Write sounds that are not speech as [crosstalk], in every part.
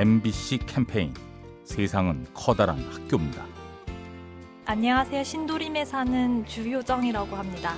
MBC 캠페인 세상은 커다란 학교입니다. 안녕하세요. 신도림에 사는 주효정이라고 합니다.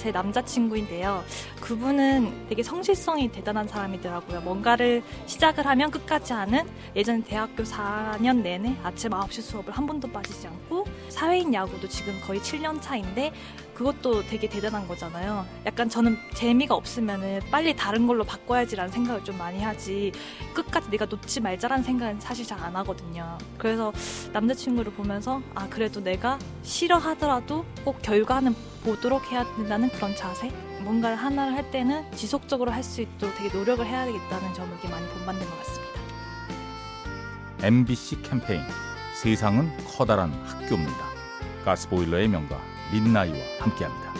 제 남자친구인데요. 그분은 되게 성실성이 대단한 사람이더라고요. 뭔가를 시작을 하면 끝까지 하는 예전 대학교 4년 내내 아침 9시 수업을 한 번도 빠지지 않고 사회인 야구도 지금 거의 7년 차인데 그것도 되게 대단한 거잖아요. 약간 저는 재미가 없으면은 빨리 다른 걸로 바꿔야지라는 생각을 좀 많이 하지 끝까지 내가 놓지 말자라는 생각은 사실 잘 안 하거든요. 그래서 남자친구를 보면서 아 그래도 내가 싫어하더라도 꼭 결과는 보도록 해야 된다는 그런 자세 뭔가를 하나를 할 때는 지속적으로 할 수 있도록 되게 노력을 해야 되겠다는 점을 이렇게 많이 본받는 것 같습니다. MBC 캠페인 세상은 커다란 학교입니다. 가스보일러의 명가 민나이와 함께합니다.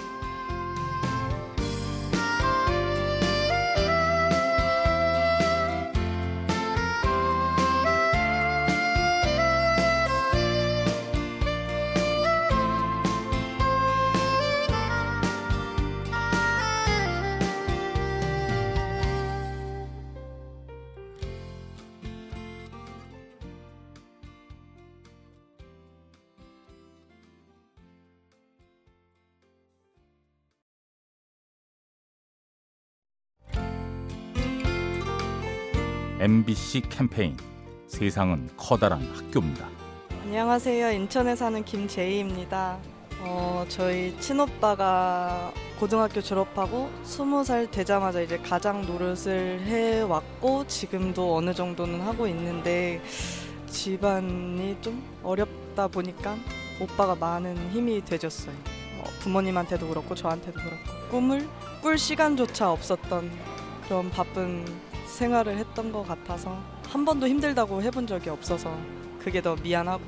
MBC 캠페인 세상은 커다란 학교입니다. 안녕하세요. 인천에 사는 김재희입니다. 어, 저희 친오빠가 고등학교 졸업하고 스무 살 되자마자 이제 가장 노릇을 해왔고 지금도 어느 정도는 하고 있는데 집안이 좀 어렵다 보니까 오빠가 많은 힘이 돼줬어요. 어, 부모님한테도 그렇고 저한테도 그렇고 꿈을 꿀 시간조차 없었던 그런 바쁜 생활을 했던 것 같아서 한 번도 힘들다고 해본 적이 없어서 그게 더 미안하고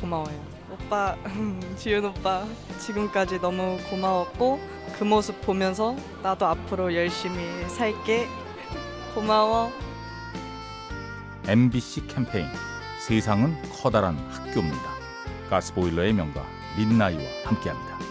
고마워요. 오빠, [laughs] 지윤 오빠, 지금까지 너무 고마웠고 그 모습 보면서 나도 앞으로 열심히 살게. 고마워. MBC 캠페인 세상은 커다란 학교입니다. 가스보일러의 명가 민나이와 함께합니다.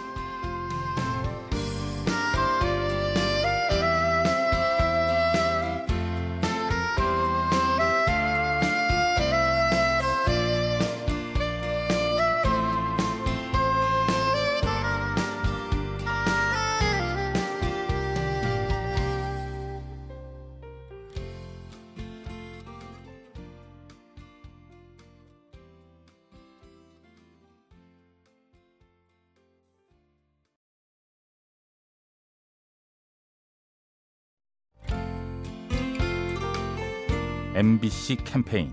MBC 캠페인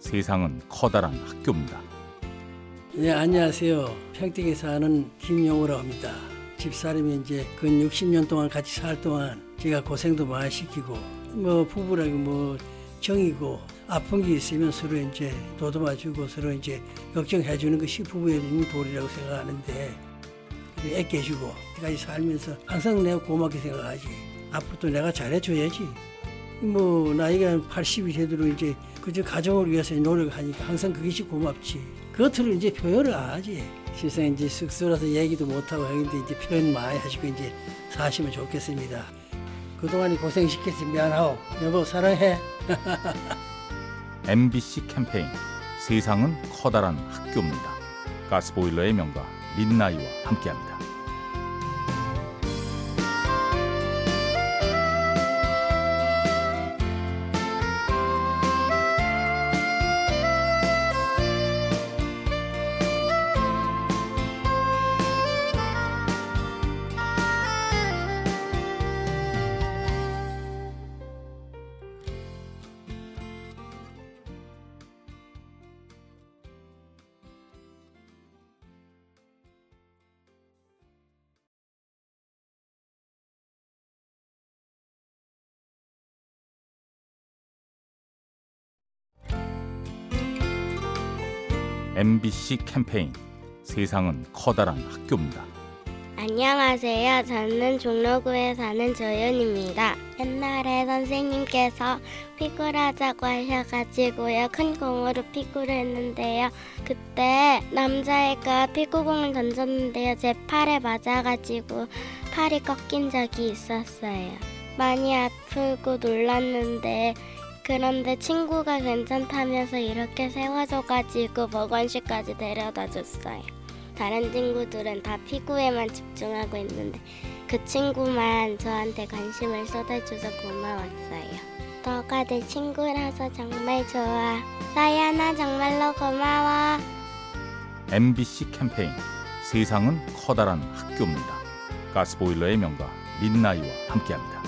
세상은 커다란 학교입니다. 네, 안녕하세요. 평택에 사는 김용우라고 합니다. 집사람이 이제 근 60년 동안 같이 살 동안 제가 고생도 많이 시키고 뭐 부부라고 뭐 정이고 아픈 게 있으면 서로 이제 도도봐주고 서로 이제 걱정해 주는 것이 부부의 있는 도리라고 생각하는데 애껴주고 까지 살면서 항상 내가 고맙게 생각하지 앞으로도 내가 잘해줘야지 뭐 나이가 80이 되도록 이제 그저 가정을 위해서 노력하니까 항상 그것이 고맙지. 겉으로 이제 표현을 안 하지. 실상 이제 쑥스러워서 얘기도 못하고 하는데 이제 표현 많이 하시고 이제 사시면 좋겠습니다. 그동안 고생시켜서 미안하오. 여보 사랑해. [laughs] MBC 캠페인 세상은 커다란 학교입니다. 가스보일러의 명가 민나이와 함께합니다. MBC 캠페인 세상은 커다란 학교입니다. 안녕하세요. 저는 종로구에 사는 조윤입니다. 옛날에 선생님께서 피구하자고 하셔가지고요. 큰 공으로 피구를 했는데요. 그때 남자애가 피구공을 던졌는데요. 제 팔에 맞아가지고 팔이 꺾인 적이 있었어요. 많이 아프고 놀랐는데 그런데 친구가 괜찮다면서 이렇게 세워줘가지고 보건실까지 데려다 줬어요. 다른 친구들은 다 피구에만 집중하고 있는데 그 친구만 저한테 관심을 쏟아줘서 고마웠어요. 너가 내 친구라서 정말 좋아. 사연아 정말로 고마워. MBC 캠페인 세상은 커다란 학교입니다. 가스보일러의 명가 민나이와 함께합니다.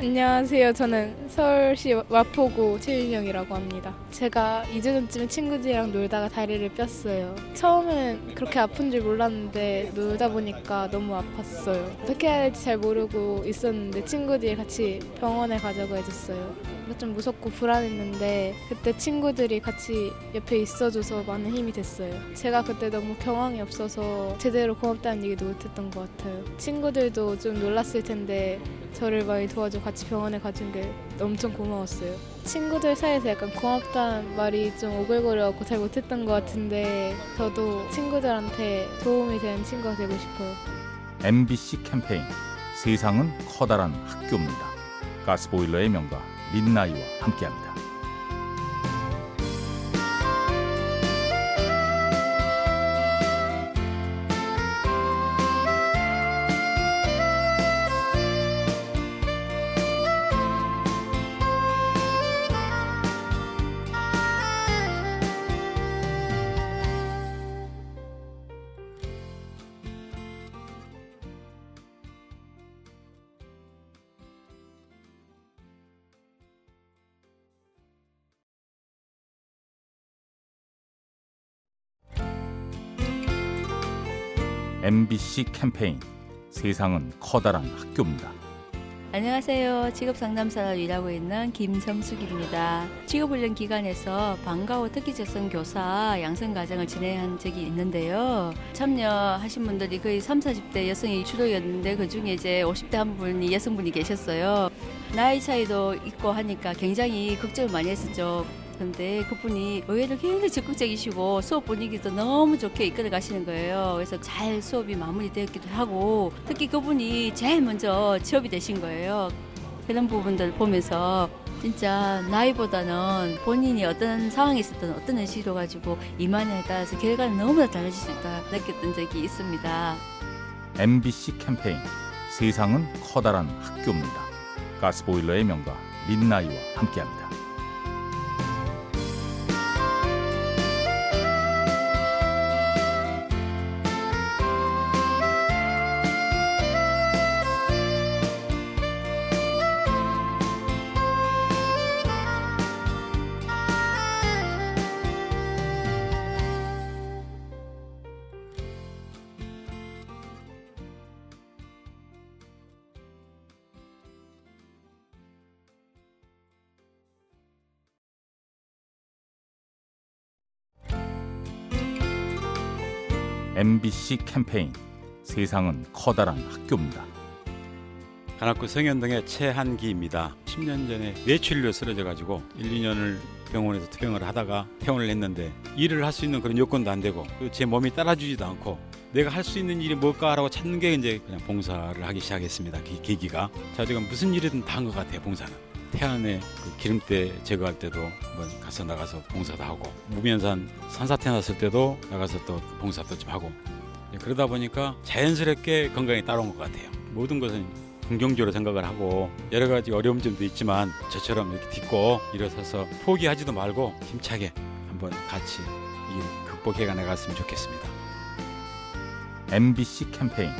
안녕하세요. 저는 서울시 마포구 최윤영이라고 합니다. 제가 2주 전쯤에 친구들이랑 놀다가 다리를 뺐어요. 처음엔 그렇게 아픈 줄 몰랐는데 놀다 보니까 너무 아팠어요. 어떻게 해야 될지 잘 모르고 있었는데 친구들이 같이 병원에 가자고 해줬어요. 좀 무섭고 불안했는데 그때 친구들이 같이 옆에 있어줘서 많은 힘이 됐어요. 제가 그때 너무 경황이 없어서 제대로 고맙다는 얘기도 못했던 것 같아요. 친구들도 좀 놀랐을 텐데 저를 많이 도와줘 같이 병원에 가준 게 엄청 고마웠어요. 친구들 사이에서 약간 고맙다는 말이 좀 오글거려갖고 잘 못했던 것 같은데 저도 친구들한테 도움이 되는 친구가 되고 싶어요. MBC 캠페인 세상은 커다란 학교입니다. 가스보일러의 명가 민나이와 함께합니다. MBC 캠페인 세상은 커다란 학교입니다. 안녕하세요. 직업 상담사로 일하고 있는 김정숙입니다. 직업훈련 기관에서 방과후 특기적성 교사 양성 과정을 진행한 적이 있는데요. 참여하신 분들이 거의 3, 40대 여성이 주로였는데 그 중에 이제 50대 한 분이 여성분이 계셨어요. 나이 차이도 있고 하니까 굉장히 걱정을 많이 했었죠. 근데 그분이 의외로 굉장히 적극적이시고 수업 분위기도 너무 좋게 이끌어 가시는 거예요. 그래서 잘 수업이 마무리되었기도 하고 특히 그분이 제일 먼저 취업이 되신 거예요. 그런 부분들 보면서 진짜 나이보다는 본인이 어떤 상황에 있었던 어떤 의식으로 가지고 임하냐에 따라서 결과는 너무나 달라질 수 있다 느꼈던 적이 있습니다. MBC 캠페인 세상은 커다란 학교입니다. 가스보일러의 명가 민나이와 함께합니다. MBC 캠페인 세상은 커다란 학교입니다. 간악구 성현동의 최한기입니다. 10년 전에 뇌출혈로 쓰러져 가지고 1, 2년을 병원에서 투병을 하다가 퇴원을 했는데 일을 할 수 있는 그런 요건도 안 되고 제 몸이 따라주지도 않고 내가 할 수 있는 일이 뭘까라고 찾는 게 이제 그냥 봉사를 하기 시작했습니다. 그 계기가 자 제가 무슨 일이든 다 한 것 같아요. 봉사는 태안에 그 기름때 제거할 때도 한번 가서 나가서 봉사도 하고 무면산 산사태 났을 때도 나가서 또 봉사도 좀 하고 그러다 보니까 자연스럽게 건강이 따라온 것 같아요. 모든 것은 긍정적으로 생각을 하고 여러 가지 어려운 점도 있지만 저처럼 이렇게 딛고 일어서서 포기하지도 말고 힘차게 한번 같이 이 극복해 나갔으면 좋겠습니다. MBC 캠페인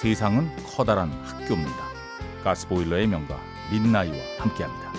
세상은 커다란 학교입니다. 가스보일러의 명가 민나이와 함께합니다.